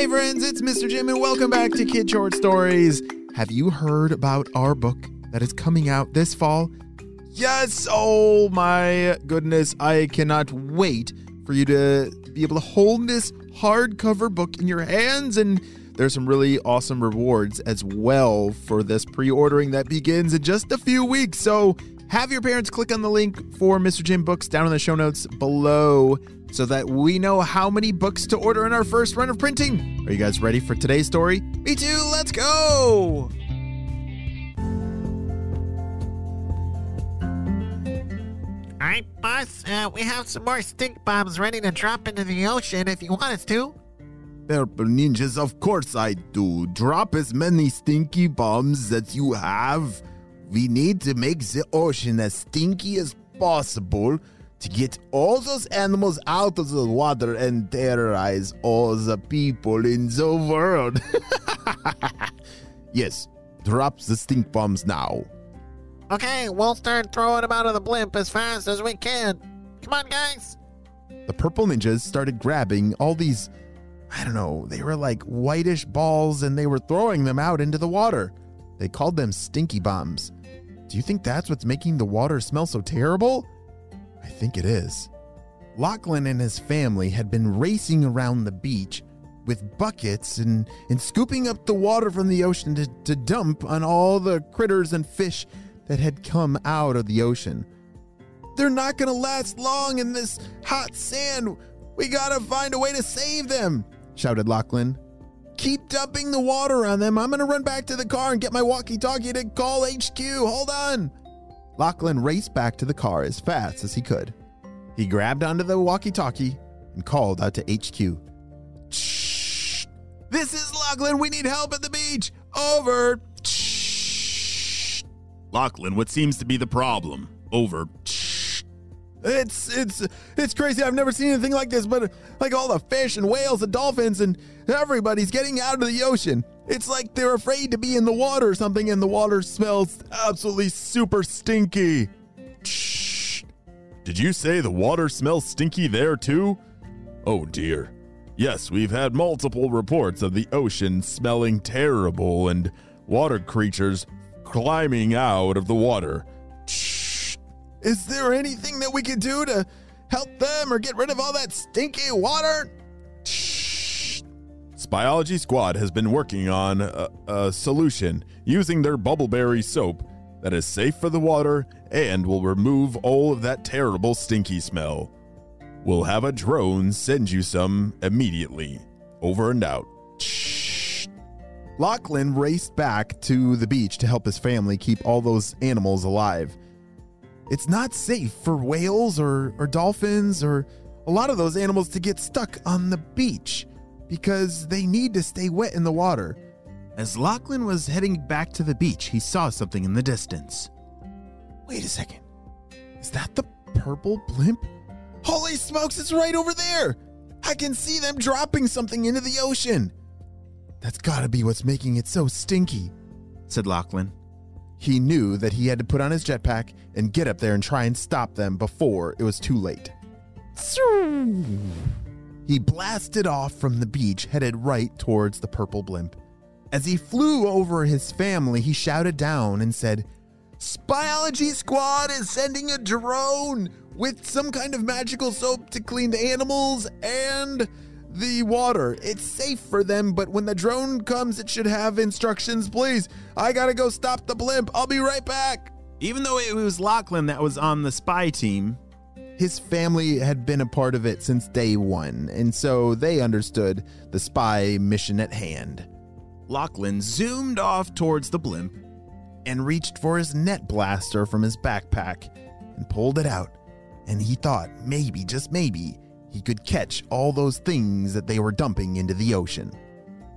Hey friends, it's Mr. Jim and welcome back to Kid Short Stories. Have you heard about our book that is coming out this fall? Yes, oh my goodness, I cannot wait for you to be able to hold this hardcover book in your hands and there's some really awesome rewards as well for this pre-ordering that begins in just a few weeks. So have your parents click on the link for Mr. Jim books down in the show notes below so that we know how many books to order in our first run of printing. Are you guys ready for today's story? Me too, let's go! Alright, boss, uh, we have some more stink bombs ready to drop into the ocean if you want us to. Purple ninjas, of course I do. Drop as many stinky bombs as you have. We need to make the ocean as stinky as possible to get all those animals out of the water and terrorize all the people in the world. yes, drop the stink bombs now. Okay, we'll start throwing them out of the blimp as fast as we can. Come on, guys. The purple ninjas started grabbing all these, I don't know, they were like whitish balls and they were throwing them out into the water. They called them stinky bombs. Do you think that's what's making the water smell so terrible? I think it is. Lachlan and his family had been racing around the beach with buckets and, and scooping up the water from the ocean to, to dump on all the critters and fish that had come out of the ocean. They're not going to last long in this hot sand. We got to find a way to save them, shouted Lachlan. Keep dumping the water on them. I'm going to run back to the car and get my walkie talkie to call HQ. Hold on. Lachlan raced back to the car as fast as he could. He grabbed onto the walkie talkie and called out to HQ. Shh. This is Lachlan. We need help at the beach. Over. Shh. Lachlan, what seems to be the problem? Over. It's it's it's crazy. I've never seen anything like this, but like all the fish and whales and dolphins and everybody's getting out of the ocean. It's like they're afraid to be in the water or something and the water smells absolutely super stinky. Shh. Did you say the water smells stinky there too? Oh dear. Yes, we've had multiple reports of the ocean smelling terrible and water creatures climbing out of the water. Is there anything that we could do to help them or get rid of all that stinky water? Shh. Spyology Squad has been working on a, a solution using their bubbleberry soap that is safe for the water and will remove all of that terrible stinky smell. We'll have a drone send you some immediately. Over and out. Shh. Lachlan raced back to the beach to help his family keep all those animals alive. It's not safe for whales or, or dolphins or a lot of those animals to get stuck on the beach because they need to stay wet in the water. As Lachlan was heading back to the beach, he saw something in the distance. Wait a second. Is that the purple blimp? Holy smokes, it's right over there! I can see them dropping something into the ocean. That's gotta be what's making it so stinky, said Lachlan. He knew that he had to put on his jetpack and get up there and try and stop them before it was too late. He blasted off from the beach, headed right towards the purple blimp. As he flew over his family, he shouted down and said, Spyology Squad is sending a drone with some kind of magical soap to clean the animals and the water. It's safe for them, but when the drone comes, it should have instructions. Please, I gotta go stop the blimp. I'll be right back. Even though it was Lachlan that was on the spy team, his family had been a part of it since day one, and so they understood the spy mission at hand. Lachlan zoomed off towards the blimp and reached for his net blaster from his backpack and pulled it out. And he thought maybe, just maybe, he could catch all those things that they were dumping into the ocean.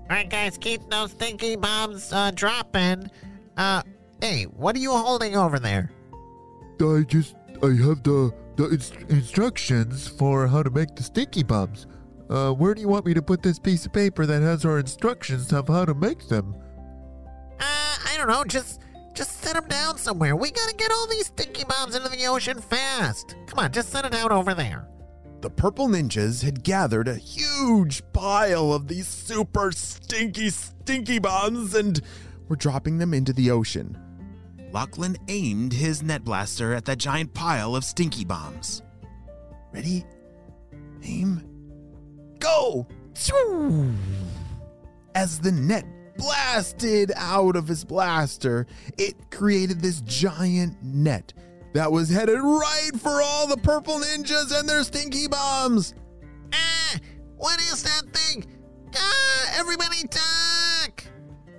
All right, guys, keep those stinky bombs uh, dropping. Uh, hey, what are you holding over there? I just I have the the inst- instructions for how to make the stinky bombs. Uh, where do you want me to put this piece of paper that has our instructions of how to make them? Uh, I don't know. Just just set them down somewhere. We gotta get all these stinky bombs into the ocean fast. Come on, just set it down over there. The purple ninjas had gathered a huge pile of these super stinky, stinky bombs and were dropping them into the ocean. Lachlan aimed his net blaster at that giant pile of stinky bombs. Ready? Aim. Go! As the net blasted out of his blaster, it created this giant net that was headed right for all the purple ninjas and their stinky bombs. Ah, what is that thing? Ah, everybody duck!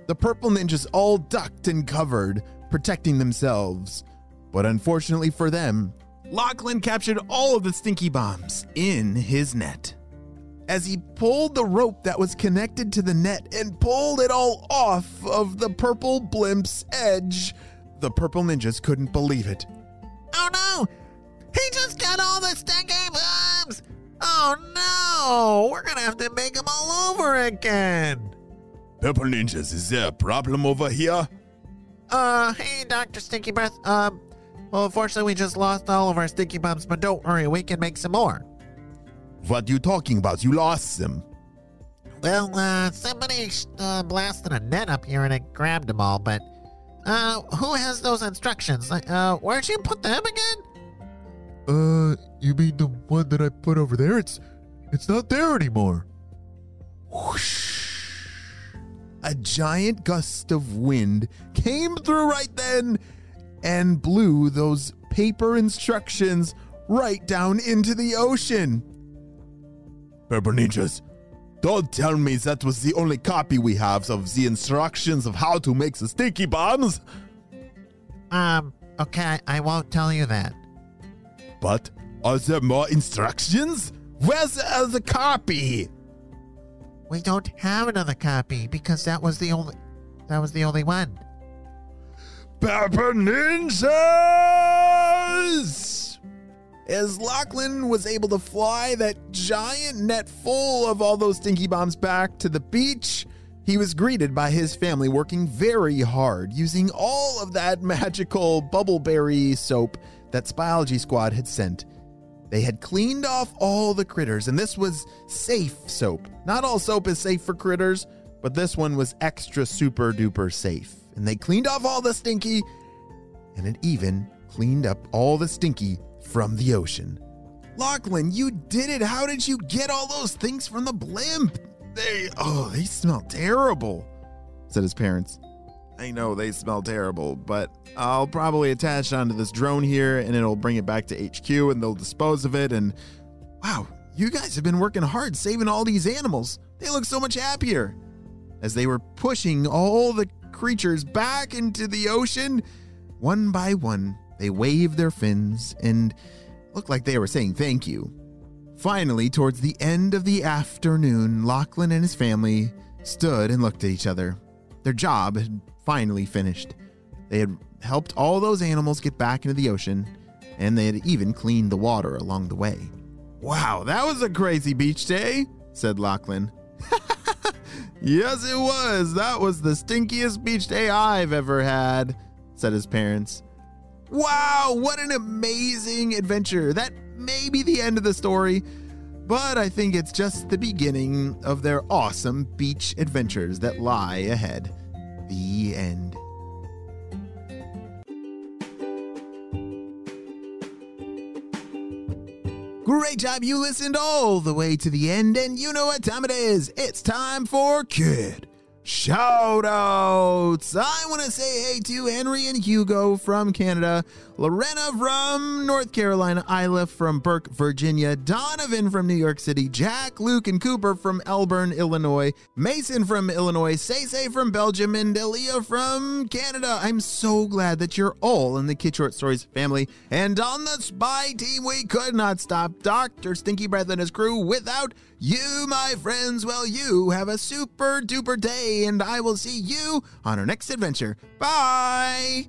The purple ninjas all ducked and covered, protecting themselves. But unfortunately for them, Lachlan captured all of the stinky bombs in his net. As he pulled the rope that was connected to the net and pulled it all off of the purple blimp's edge, the purple ninjas couldn't believe it. Oh no! He just got all the stinky bombs! Oh no! We're gonna have to make them all over again! Purple Ninjas, is there a problem over here? Uh, hey, Dr. Stinky Breath. Um, well, unfortunately, we just lost all of our stinky bombs, but don't worry, we can make some more. What you talking about? You lost them. Well, uh, somebody uh, blasted a net up here and it grabbed them all, but, uh, who has those instructions? Uh, where'd you put them again? Uh, you mean the one that I put over there? It's it's not there anymore. Whoosh. A giant gust of wind came through right then and blew those paper instructions right down into the ocean. Purple Ninjas, don't tell me that was the only copy we have of the instructions of how to make the stinky bombs. Um, okay, I won't tell you that. But are there more instructions? Where's the other copy? We don't have another copy because that was the only that was the only one. Purple Ninjas! As Lachlan was able to fly that giant net full of all those stinky bombs back to the beach, he was greeted by his family working very hard using all of that magical bubbleberry soap that Spyology Squad had sent. They had cleaned off all the critters, and this was safe soap. Not all soap is safe for critters, but this one was extra super duper safe. And they cleaned off all the stinky, and it even cleaned up all the stinky from the ocean. Lachlan, you did it. How did you get all those things from the blimp? They, oh, they smell terrible, said his parents. I know they smell terrible, but I'll probably attach onto this drone here and it'll bring it back to HQ and they'll dispose of it. And wow, you guys have been working hard saving all these animals. They look so much happier. As they were pushing all the creatures back into the ocean, one by one, they waved their fins and looked like they were saying thank you. Finally, towards the end of the afternoon, Lachlan and his family stood and looked at each other. Their job had finally finished. They had helped all those animals get back into the ocean, and they had even cleaned the water along the way. Wow, that was a crazy beach day, said Lachlan. yes, it was. That was the stinkiest beach day I've ever had, said his parents. Wow, what an amazing adventure. That may be the end of the story, but I think it's just the beginning of their awesome beach adventures that lie ahead. The end. Great job. You listened all the way to the end, and you know what time it is. It's time for Kid Shout outs! I want to say hey to Henry and Hugo from Canada, Lorena from North Carolina, Isla from Burke, Virginia, Donovan from New York City, Jack, Luke, and Cooper from Elburn, Illinois, Mason from Illinois, Say from Belgium, and Delia from Canada. I'm so glad that you're all in the Kid Short Stories family. And on the spy team, we could not stop Dr. Stinky Breath and his crew without you, my friends. Well, you have a super duper day, and I will see you on our next adventure. Bye!